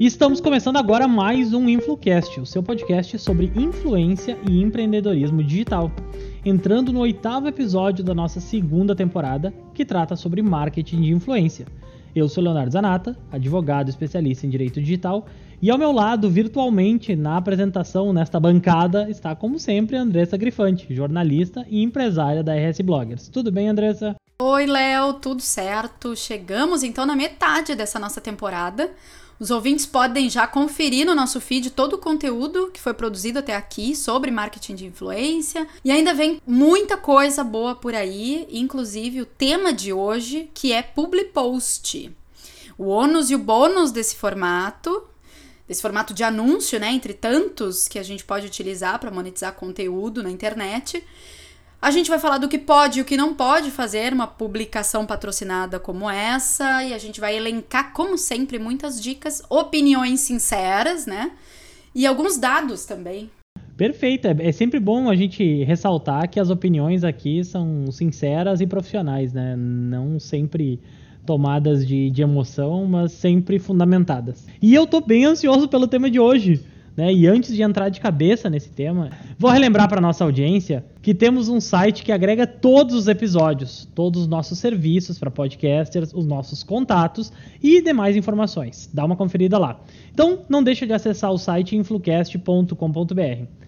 E estamos começando agora mais um InfluCast, o seu podcast sobre influência e empreendedorismo digital. Entrando no oitavo episódio da nossa segunda temporada, que trata sobre marketing de influência. Eu sou Leonardo Zanata, advogado especialista em direito digital, e ao meu lado, virtualmente, na apresentação nesta bancada, está, como sempre, Andressa Grifante, jornalista e empresária da RS Bloggers. Tudo bem, Andressa? Oi, Léo, tudo certo? Chegamos então na metade dessa nossa temporada. Os ouvintes podem já conferir no nosso feed todo o conteúdo que foi produzido até aqui sobre marketing de influência. E ainda vem muita coisa boa por aí, inclusive o tema de hoje, que é Public Post. O ônus e o bônus desse formato, desse formato de anúncio, né, entre tantos que a gente pode utilizar para monetizar conteúdo na internet. A gente vai falar do que pode e o que não pode fazer uma publicação patrocinada como essa, e a gente vai elencar, como sempre, muitas dicas, opiniões sinceras, né? E alguns dados também. Perfeito, é, é sempre bom a gente ressaltar que as opiniões aqui são sinceras e profissionais, né? Não sempre tomadas de, de emoção, mas sempre fundamentadas. E eu tô bem ansioso pelo tema de hoje. Né? E antes de entrar de cabeça nesse tema, vou relembrar para nossa audiência que temos um site que agrega todos os episódios, todos os nossos serviços para podcasters, os nossos contatos e demais informações. Dá uma conferida lá. Então, não deixe de acessar o site influcast.com.br.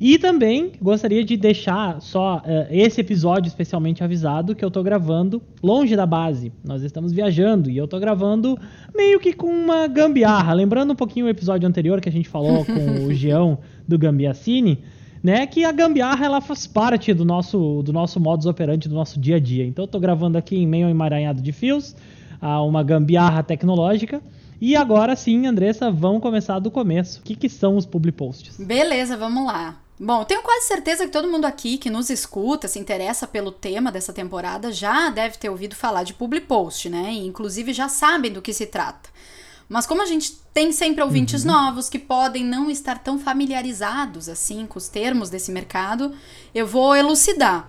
E também gostaria de deixar só uh, esse episódio especialmente avisado que eu estou gravando longe da base. Nós estamos viajando e eu estou gravando meio que com uma gambiarra. Lembrando um pouquinho o episódio anterior que a gente falou com o Geão do Gambiacine, né? Que a gambiarra ela faz parte do nosso, do nosso modus operandi, do nosso dia a dia. Então eu estou gravando aqui em meio emaranhado de fios, uh, uma gambiarra tecnológica. E agora sim, Andressa, vamos começar do começo. O que, que são os public posts? Beleza, vamos lá. Bom, tenho quase certeza que todo mundo aqui que nos escuta, se interessa pelo tema dessa temporada, já deve ter ouvido falar de public post, né? E inclusive já sabem do que se trata. Mas como a gente tem sempre ouvintes uhum. novos que podem não estar tão familiarizados assim com os termos desse mercado, eu vou elucidar.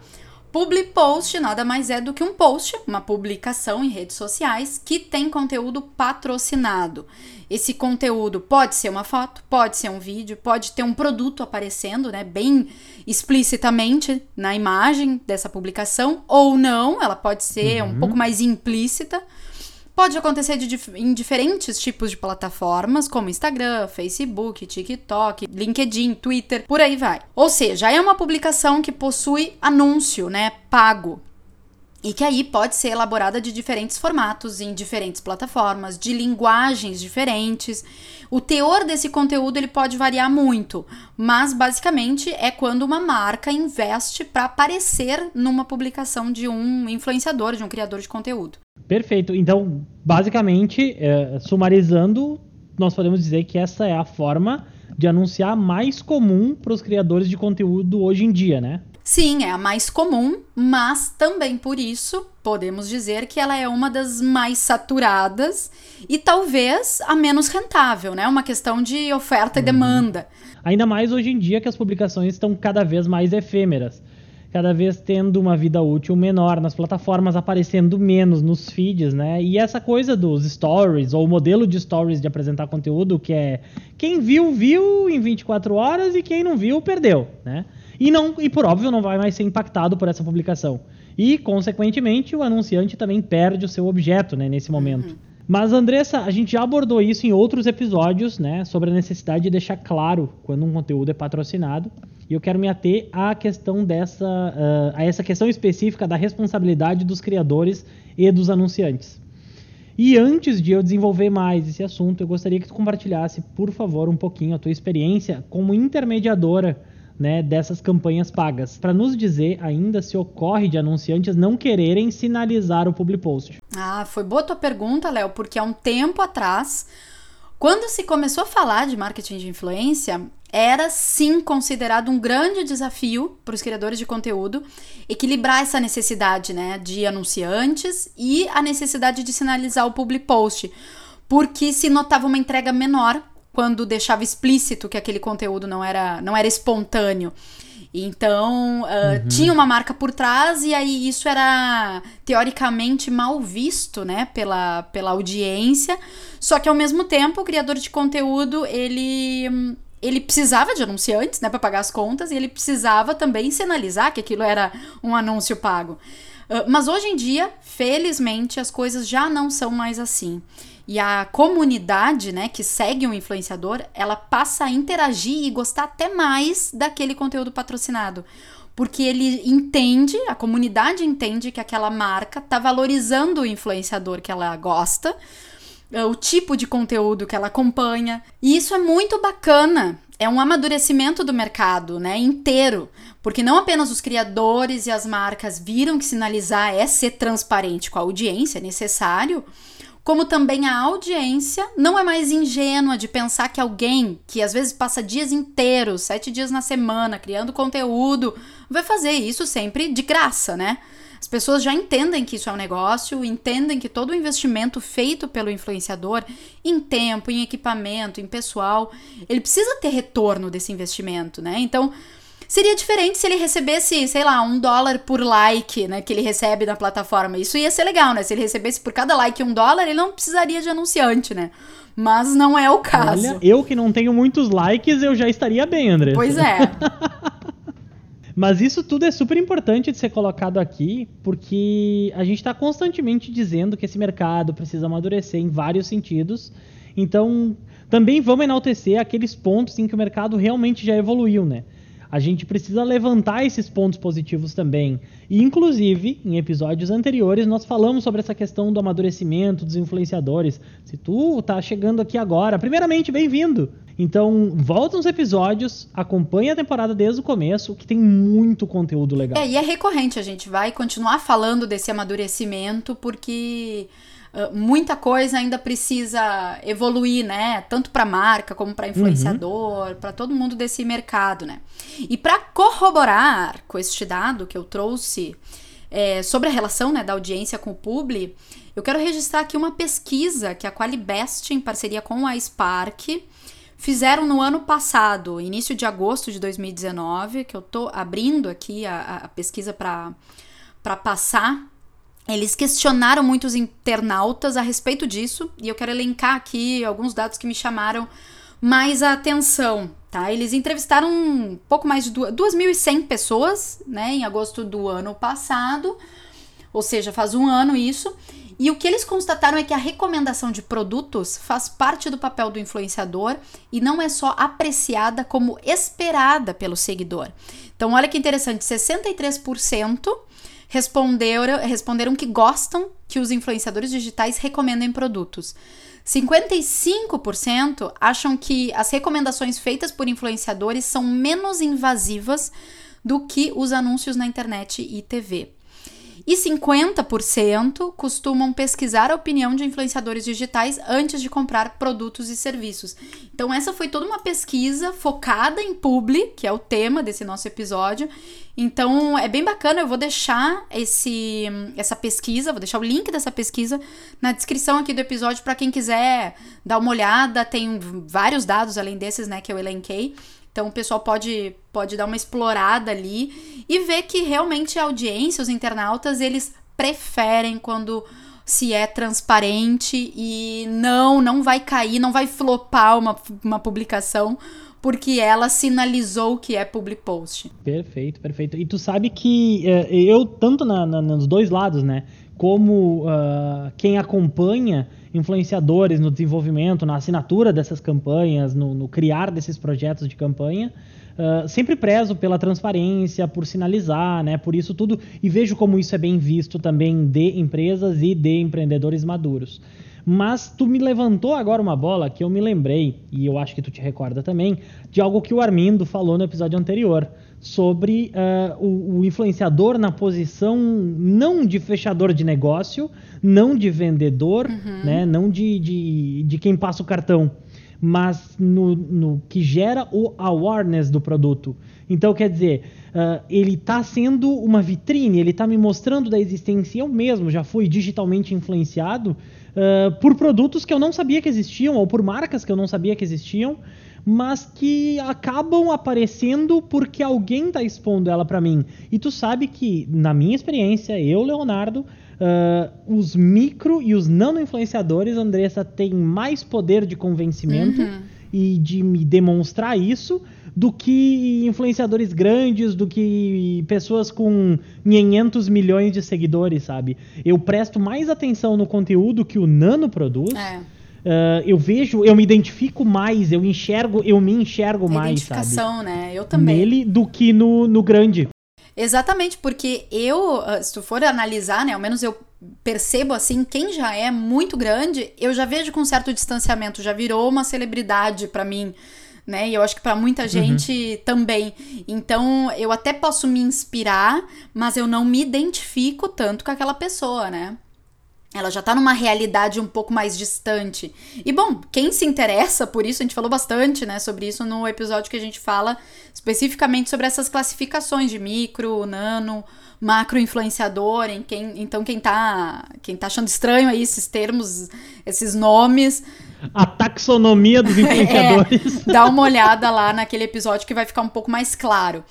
Public post nada mais é do que um post, uma publicação em redes sociais que tem conteúdo patrocinado. Esse conteúdo pode ser uma foto, pode ser um vídeo, pode ter um produto aparecendo, né, bem explicitamente na imagem dessa publicação, ou não, ela pode ser uhum. um pouco mais implícita. Pode acontecer de, em diferentes tipos de plataformas, como Instagram, Facebook, TikTok, LinkedIn, Twitter, por aí vai. Ou seja, é uma publicação que possui anúncio, né, pago. E que aí pode ser elaborada de diferentes formatos, em diferentes plataformas, de linguagens diferentes. O teor desse conteúdo ele pode variar muito, mas basicamente é quando uma marca investe para aparecer numa publicação de um influenciador, de um criador de conteúdo. Perfeito. Então, basicamente, é, sumarizando, nós podemos dizer que essa é a forma de anunciar mais comum para os criadores de conteúdo hoje em dia, né? Sim, é a mais comum, mas também por isso podemos dizer que ela é uma das mais saturadas e talvez a menos rentável, né? Uma questão de oferta uhum. e demanda. Ainda mais hoje em dia que as publicações estão cada vez mais efêmeras cada vez tendo uma vida útil menor, nas plataformas aparecendo menos nos feeds, né? E essa coisa dos stories, ou o modelo de stories de apresentar conteúdo, que é quem viu, viu em 24 horas e quem não viu, perdeu, né? E, não, e por óbvio não vai mais ser impactado por essa publicação. E, consequentemente, o anunciante também perde o seu objeto né, nesse momento. Uhum. Mas, Andressa, a gente já abordou isso em outros episódios, né? Sobre a necessidade de deixar claro quando um conteúdo é patrocinado. E eu quero me ater à questão dessa, uh, a essa questão específica da responsabilidade dos criadores e dos anunciantes. E antes de eu desenvolver mais esse assunto, eu gostaria que tu compartilhasse, por favor, um pouquinho a tua experiência como intermediadora né, dessas campanhas pagas, para nos dizer ainda se ocorre de anunciantes não quererem sinalizar o public post. Ah, foi boa tua pergunta, Léo, porque há um tempo atrás, quando se começou a falar de marketing de influência, era sim considerado um grande desafio para os criadores de conteúdo equilibrar essa necessidade, né, de anunciantes e a necessidade de sinalizar o public post, porque se notava uma entrega menor quando deixava explícito que aquele conteúdo não era, não era espontâneo. Então, uh, uhum. tinha uma marca por trás e aí isso era teoricamente mal visto, né, pela, pela audiência. Só que ao mesmo tempo, o criador de conteúdo, ele ele precisava de anunciantes, né, para pagar as contas, e ele precisava também sinalizar que aquilo era um anúncio pago. Uh, mas hoje em dia, felizmente, as coisas já não são mais assim. E a comunidade, né, que segue um influenciador, ela passa a interagir e gostar até mais daquele conteúdo patrocinado. Porque ele entende, a comunidade entende que aquela marca tá valorizando o influenciador que ela gosta, eh, o tipo de conteúdo que ela acompanha. E isso é muito bacana. É um amadurecimento do mercado, né, inteiro, porque não apenas os criadores e as marcas viram que sinalizar é ser transparente com a audiência, é necessário, como também a audiência não é mais ingênua de pensar que alguém que às vezes passa dias inteiros, sete dias na semana, criando conteúdo, vai fazer isso sempre de graça, né? As pessoas já entendem que isso é um negócio, entendem que todo o investimento feito pelo influenciador em tempo, em equipamento, em pessoal, ele precisa ter retorno desse investimento, né? Então, Seria diferente se ele recebesse, sei lá, um dólar por like, né? Que ele recebe na plataforma. Isso ia ser legal, né? Se ele recebesse por cada like um dólar, ele não precisaria de anunciante, né? Mas não é o caso. Olha, eu que não tenho muitos likes, eu já estaria bem, André. Pois é. Mas isso tudo é super importante de ser colocado aqui, porque a gente está constantemente dizendo que esse mercado precisa amadurecer em vários sentidos. Então, também vamos enaltecer aqueles pontos em que o mercado realmente já evoluiu, né? a gente precisa levantar esses pontos positivos também. E, inclusive, em episódios anteriores, nós falamos sobre essa questão do amadurecimento dos influenciadores. Se tu tá chegando aqui agora, primeiramente, bem-vindo! Então, volta nos episódios, acompanhe a temporada desde o começo, que tem muito conteúdo legal. É, e é recorrente, a gente vai continuar falando desse amadurecimento, porque ah, muita coisa ainda precisa evoluir, né? Tanto para marca como para influenciador, uhum. para todo mundo desse mercado, né? E para corroborar com este dado que eu trouxe é, sobre a relação né, da audiência com o publi, eu quero registrar aqui uma pesquisa que a Qualibest, em parceria com a Spark, fizeram no ano passado, início de agosto de 2019, que eu tô abrindo aqui a, a pesquisa para passar eles questionaram muitos internautas a respeito disso, e eu quero elencar aqui alguns dados que me chamaram mais a atenção, tá? Eles entrevistaram um pouco mais de 2.100 pessoas, né, em agosto do ano passado, ou seja, faz um ano isso, e o que eles constataram é que a recomendação de produtos faz parte do papel do influenciador e não é só apreciada como esperada pelo seguidor. Então, olha que interessante, 63% responderam, responderam que gostam que os influenciadores digitais recomendem produtos. 55% acham que as recomendações feitas por influenciadores são menos invasivas do que os anúncios na internet e TV. E 50% costumam pesquisar a opinião de influenciadores digitais antes de comprar produtos e serviços. Então, essa foi toda uma pesquisa focada em publi, que é o tema desse nosso episódio. Então, é bem bacana. Eu vou deixar esse, essa pesquisa, vou deixar o link dessa pesquisa na descrição aqui do episódio para quem quiser dar uma olhada. Tem vários dados além desses, né, que eu elenquei. Então o pessoal pode, pode dar uma explorada ali e ver que realmente a audiência, os internautas, eles preferem quando se é transparente e não, não vai cair, não vai flopar uma, uma publicação porque ela sinalizou que é public post. Perfeito, perfeito. E tu sabe que é, eu, tanto na, na, nos dois lados, né, como uh, quem acompanha influenciadores no desenvolvimento, na assinatura dessas campanhas, no, no criar desses projetos de campanha. Uh, sempre prezo pela transparência, por sinalizar, né, por isso tudo, e vejo como isso é bem visto também de empresas e de empreendedores maduros. Mas tu me levantou agora uma bola que eu me lembrei, e eu acho que tu te recorda também, de algo que o Armindo falou no episódio anterior, sobre uh, o, o, influenciador na posição não de fechador de negócio, não de vendedor, uhum. né, não de, de, de quem passa o cartão, mas no, no que gera o awareness do produto. Então, quer dizer, uh, ele está sendo uma vitrine, ele está me mostrando da existência. Eu mesmo já fui digitalmente influenciado uh, por produtos que eu não sabia que existiam, ou por marcas que eu não sabia que existiam, mas que acabam aparecendo porque alguém está expondo ela para mim. E tu sabe que, na minha experiência, eu, Leonardo, uh, os micro e os nano influenciadores, Andressa, têm mais poder de convencimento uhum. e de me demonstrar isso do que influenciadores grandes, do que pessoas com 500 milhões de seguidores, sabe? Eu presto mais atenção no conteúdo que o Nano produz. É. Uh, eu vejo, eu me identifico mais, eu enxergo, eu me enxergo mais, identificação, sabe? né? Eu também. Nele do que no, no grande. Exatamente, porque eu, ah, se tu for analisar, né, ao menos eu percebo assim, quem já é muito grande, eu já vejo com certo distanciamento, já virou uma celebridade para mim né? E eu acho que para muita uhum. gente uhum. também. Então, eu até posso me inspirar, mas eu não me identifico tanto com aquela pessoa, né? Ela já tá numa realidade um pouco mais distante. E bom, quem se interessa por isso, a gente falou bastante, né, sobre isso no episódio que a gente fala especificamente sobre essas classificações de micro, nano, macro influenciador, em quem, então quem tá, quem tá achando estranho aí esses termos, esses nomes, a taxonomia dos influenciadores. É, dá uma olhada lá naquele episódio que vai ficar um pouco mais claro.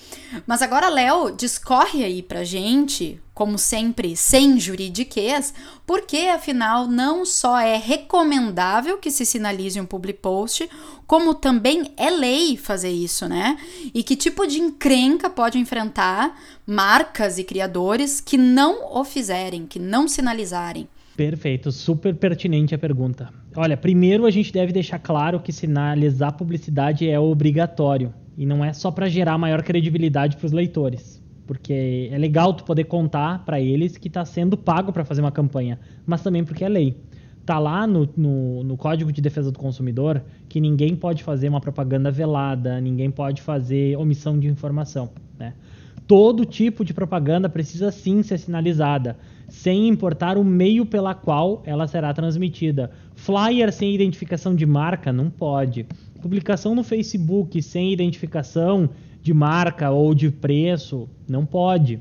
Mas agora, Léo, discorre aí pra gente, como sempre, sem juridiquês, porque afinal não só é recomendável que se sinalize um public post, como também é lei fazer isso, né? E que tipo de encrenca pode enfrentar marcas e criadores que não o fizerem, que não sinalizarem. Perfeito, super pertinente a pergunta. Olha, primeiro a gente deve deixar claro que sinalizar publicidade é obrigatório e não é só para gerar maior credibilidade para os leitores, porque é legal tu poder contar para eles que está sendo pago para fazer uma campanha, mas também porque é lei. Tá lá no, no, no, Código de Defesa do Consumidor que ninguém pode fazer uma propaganda velada, ninguém pode fazer omissão de informação, né? Todo tipo de propaganda precisa sim ser sinalizada sem importar o meio pela qual ela será transmitida. Flyer sem identificação de marca não pode. Publicação no Facebook sem identificação de marca ou de preço não pode.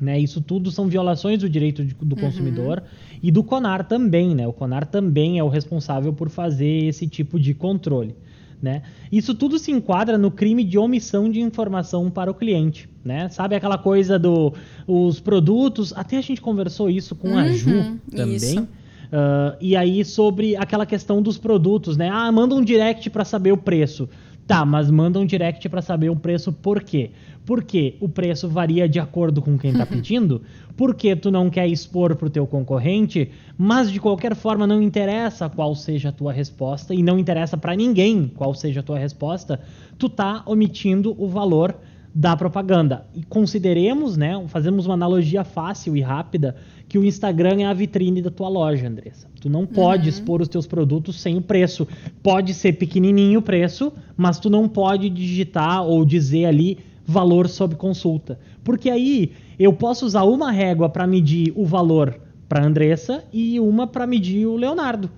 Né? Isso tudo são violações do direito de, do uhum. consumidor e do CONAR também. Né? O CONAR também é o responsável por fazer esse tipo de controle. Né? Isso tudo se enquadra no crime de omissão de informação para o cliente. Né? Sabe aquela coisa do os produtos? Até a gente conversou isso com uhum, a Ju também. Uh, e aí sobre aquela questão dos produtos, né? Ah, manda um direct para saber o preço. Tá, mas manda um direct para saber o preço por quê? Porque o preço varia de acordo com quem está pedindo, porque tu não quer expor para o teu concorrente, mas de qualquer forma não interessa qual seja a tua resposta e não interessa para ninguém qual seja a tua resposta, tu tá omitindo o valor da propaganda. E consideremos, né, fazemos uma analogia fácil e rápida, que o Instagram é a vitrine da tua loja, Andressa. Tu não pode uhum. expor os teus produtos sem o preço. Pode ser pequenininho o preço, mas tu não pode digitar ou dizer ali valor sob consulta. Porque aí eu posso usar uma régua para medir o valor para Andressa e uma para medir o Leonardo.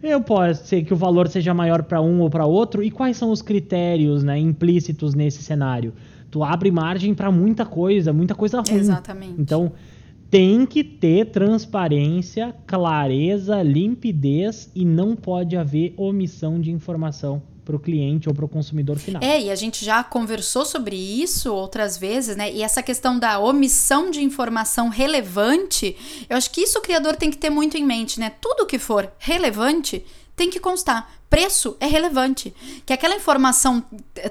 Eu posso ser que o valor seja maior para um ou para outro. E quais são os critérios né, implícitos nesse cenário? Tu abre margem para muita coisa, muita coisa ruim. Exatamente. Então, tem que ter transparência, clareza, limpidez e não pode haver omissão de informação para o cliente ou para o consumidor final. É, e a gente já conversou sobre isso outras vezes, né? E essa questão da omissão de informação relevante, eu acho que isso o criador tem que ter muito em mente, né? Tudo que for relevante tem que constar. Preço é relevante. Que aquela informação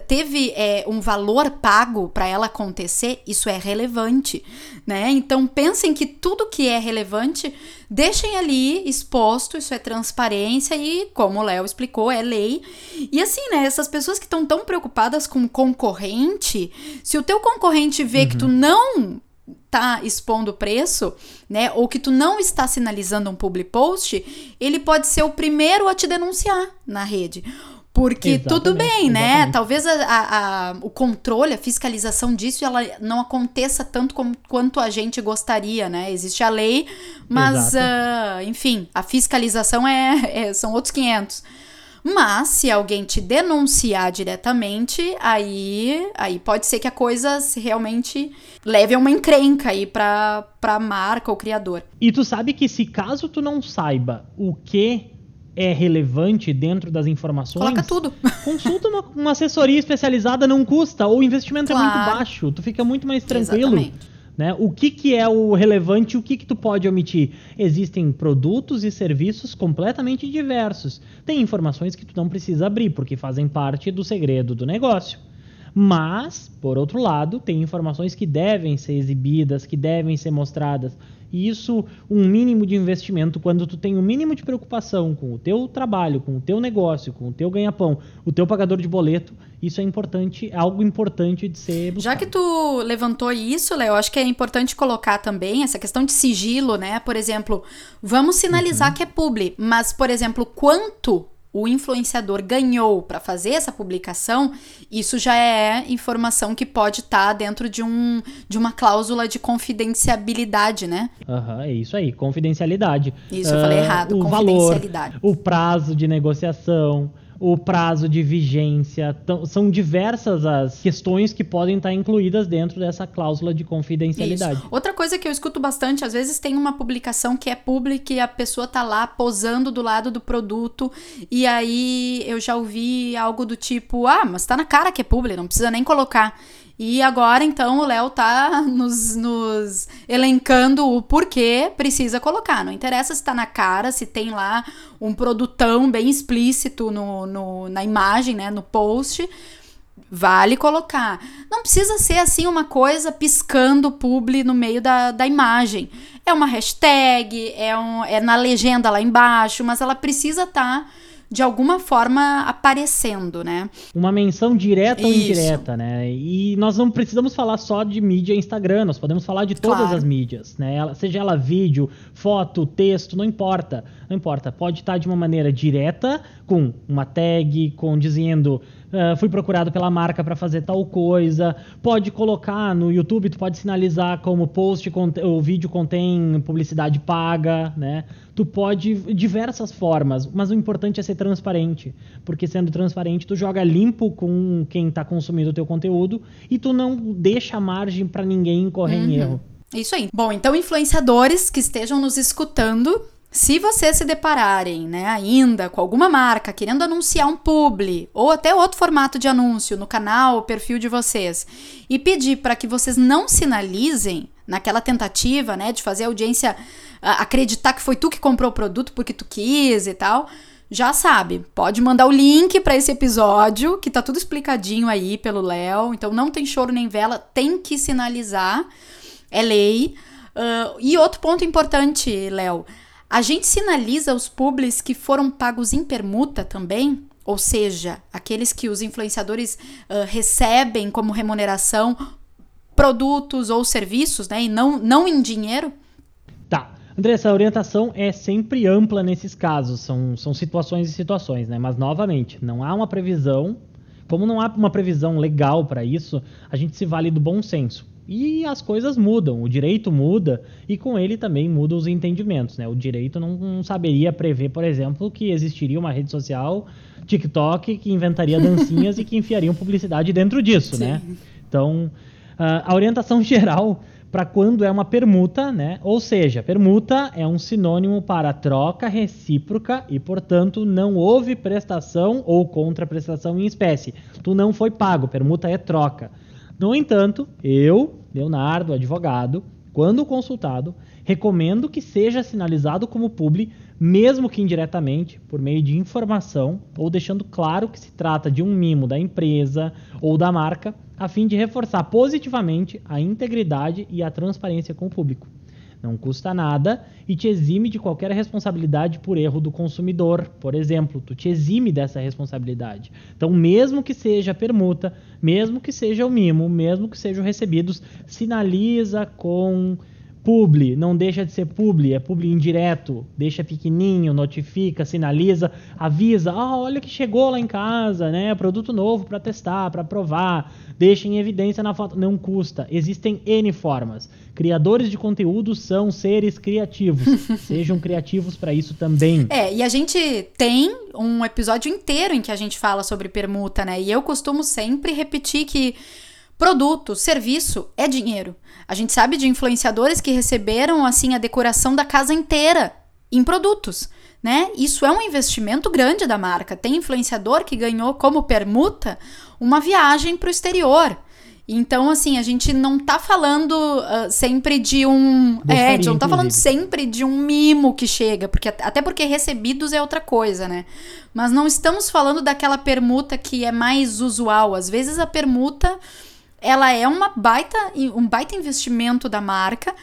teve é, um valor pago para ela acontecer, isso é relevante, né? Então pensem que tudo que é relevante, deixem ali exposto, isso é transparência e, como o Léo explicou, é lei. E assim, né? Essas pessoas que estão tão preocupadas com concorrente, se o teu concorrente vê uhum. que tu não tá expondo o preço, né, ou que tu não está sinalizando um public post, ele pode ser o primeiro a te denunciar na rede. Porque exatamente, tudo bem, né? Exatamente. Talvez a, a, o controle, a fiscalização disso, ela não aconteça tanto como, quanto a gente gostaria, né? Existe a lei, mas, uh, enfim, a fiscalização é, é, são outros 500. Mas se alguém te denunciar diretamente, aí, aí pode ser que a coisa realmente leve a uma encrenca aí para para marca ou criador. E tu sabe que se caso tu não saiba o que é relevante dentro das informações. Coloca tudo. Consulta uma, uma assessoria especializada, não custa, ou o investimento claro. é muito baixo, tu fica muito mais tranquilo. Exatamente. Né? O que, que é o relevante e o que, que tu pode omitir? Existem produtos e serviços completamente diversos. Tem informações que tu não precisa abrir, porque fazem parte do segredo do negócio. Mas, por outro lado, tem informações que devem ser exibidas, que devem ser mostradas. E isso, um mínimo de investimento, quando tu tem um mínimo de preocupação com o teu trabalho, com o teu negócio, com o teu ganha-pão, o teu pagador de boleto, isso é importante, é algo importante de ser buscado. Já que tu levantou isso, Léo, acho que é importante colocar também essa questão de sigilo, né? Por exemplo, vamos sinalizar uhum. que é publi, mas, por exemplo, quanto o influenciador ganhou para fazer essa publicação, isso já é informação que pode estar tá dentro de, um, de uma cláusula de confidencialidade, né? Aham, uhum, é isso aí, confidencialidade. Isso, uh, eu falei ah, errado, o confidencialidade. Valor, o prazo de negociação, o prazo de vigência. Então, são diversas as questões que podem estar incluídas dentro dessa cláusula de confidencialidade. Isso. Outra coisa que eu escuto bastante, às vezes tem uma publicação que é pública e a pessoa tá lá posando do lado do produto e aí eu já ouvi algo do tipo: "Ah, mas tá na cara que é pública, não precisa nem colocar". E agora, então, o Léo tá nos, nos, elencando o porquê precisa colocar. Não interessa se tá na cara, se tem lá um produtão bem explícito no, no, na imagem, né, no post. Vale colocar. Não precisa ser assim uma coisa piscando publi no meio da, da imagem. É uma hashtag, é, um, é na legenda lá embaixo, mas ela precisa estar. Tá de alguma forma aparecendo, né? Uma menção direta Isso. ou indireta, né? E nós não precisamos falar só de mídia Instagram, nós podemos falar de todas claro. as mídias, né? Ela, seja ela vídeo, foto, texto, não importa. Não importa. Pode estar de uma maneira direta, com uma tag, com dizendo uh, fui procurado pela marca para fazer tal coisa. Pode colocar no YouTube, tu pode sinalizar como post, o vídeo contém publicidade paga, né? Tu pode diversas formas, mas o importante é ser transparente, porque sendo transparente tu joga limpo com quem está consumindo o teu conteúdo e tu não deixa margem para ninguém correr uhum. em erro. Isso aí. Bom, então influenciadores que estejam nos escutando, se vocês se depararem, né, ainda com alguma marca querendo anunciar um publi ou até outro formato de anúncio no canal, o perfil de vocês, e pedir para que vocês não sinalizem naquela tentativa, né, de fazer a audiência uh, acreditar que foi tu que comprou o produto porque tu quis e tal, já sabe, pode mandar o link para esse episódio, que tá tudo explicadinho aí pelo Léo. Então não tem choro nem vela, tem que sinalizar, é lei. Uh, e outro ponto importante, Léo, a gente sinaliza os publis que foram pagos em permuta também, ou seja, aqueles que os influenciadores uh, recebem como remuneração produtos ou serviços, né, e não, não em dinheiro? Tá. André, essa orientação é sempre ampla nesses casos, são, são situações e situações, né? Mas, novamente, não há uma previsão, como não há uma previsão legal para isso, a gente se vale do bom senso. E as coisas mudam, o direito muda e com ele também mudam os entendimentos. Né? O direito não, não saberia prever, por exemplo, que existiria uma rede social, TikTok, que inventaria dancinhas e que enfiariam publicidade dentro disso. Né? Então, a orientação geral para quando é uma permuta, né? Ou seja, permuta é um sinônimo para troca recíproca e, portanto, não houve prestação ou contraprestação em espécie. Tu não foi pago, permuta é troca. No entanto, eu, Leonardo, advogado, quando consultado, recomendo que seja sinalizado como publi, mesmo que indiretamente, por meio de informação ou deixando claro que se trata de um mimo da empresa ou da marca, a fim de reforçar positivamente a integridade e a transparência com o público não custa nada e te exime de qualquer responsabilidade por erro do consumidor, por exemplo, tu te exime dessa responsabilidade. Então, mesmo que seja permuta, mesmo que seja o mimo, mesmo que sejam recebidos, sinaliza com Publi, não deixa de ser publi, é publi indireto, deixa pequenininho, notifica, sinaliza, avisa, ah, olha que chegou lá em casa, né, produto novo para testar, para provar, deixa em evidência na foto, não custa, existem N formas. Criadores de conteúdo são seres criativos, sejam criativos para isso também. É, e a gente tem um episódio inteiro em que a gente fala sobre permuta, né, e eu costumo sempre repetir que Produto, serviço é dinheiro. A gente sabe de influenciadores que receberam assim a decoração da casa inteira em produtos. né? Isso é um investimento grande da marca. Tem influenciador que ganhou como permuta uma viagem para o exterior. Então, assim, a gente não tá falando uh, sempre de um. Gostaria, é, a gente não tá falando inclusive. sempre de um mimo que chega, porque até porque recebidos é outra coisa, né? Mas não estamos falando daquela permuta que é mais usual. Às vezes a permuta ela é uma baita, um baita investimento da marca,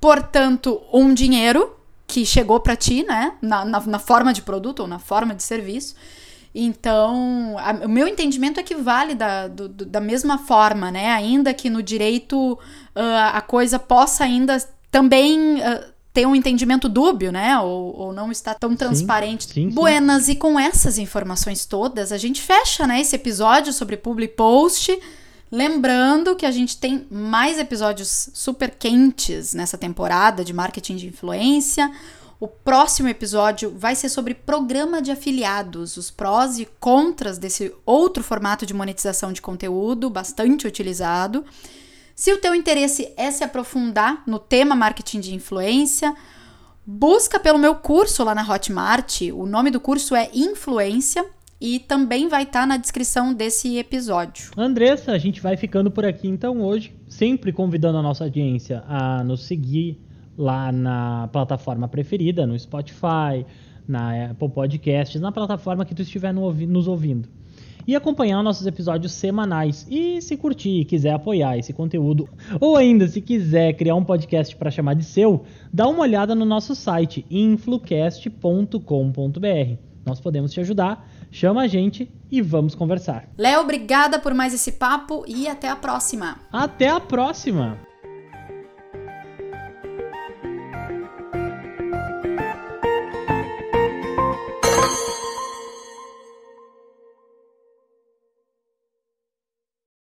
portanto, um dinheiro que chegou para ti, né? Na, na, na forma de produto ou na forma de serviço. Então, a, o meu entendimento é que vale da, do, do, da mesma forma, né? Ainda que no direito uh, a coisa possa ainda também uh, ter um entendimento dúbio, né? Ou, ou não está tão transparente. sim, sim. Buenas, e com essas informações todas, a gente fecha né, esse episódio sobre Public Post. Lembrando que a gente tem mais episódios super quentes nessa temporada de marketing de influência. O próximo episódio vai ser sobre programa de afiliados, os prós e contras desse outro formato de monetização de conteúdo bastante utilizado. Se o teu interesse é se aprofundar no tema marketing de influência, busca pelo meu curso lá na Hotmart. O nome do curso é Influência e também vai estar tá na descrição desse episódio. Andressa, a gente vai ficando por aqui então hoje, sempre convidando a nossa audiência a nos seguir lá na plataforma preferida, no Spotify, na Apple Podcasts, na plataforma que tu estiver no, nos ouvindo. E acompanhar nossos episódios semanais. E se curtir e quiser apoiar esse conteúdo, ou ainda se quiser criar um podcast para chamar de seu, dá uma olhada no nosso site influcast.com.br. Nós podemos te ajudar. Chama a gente e vamos conversar. Léo, obrigada por mais esse papo e até a próxima. Até a próxima!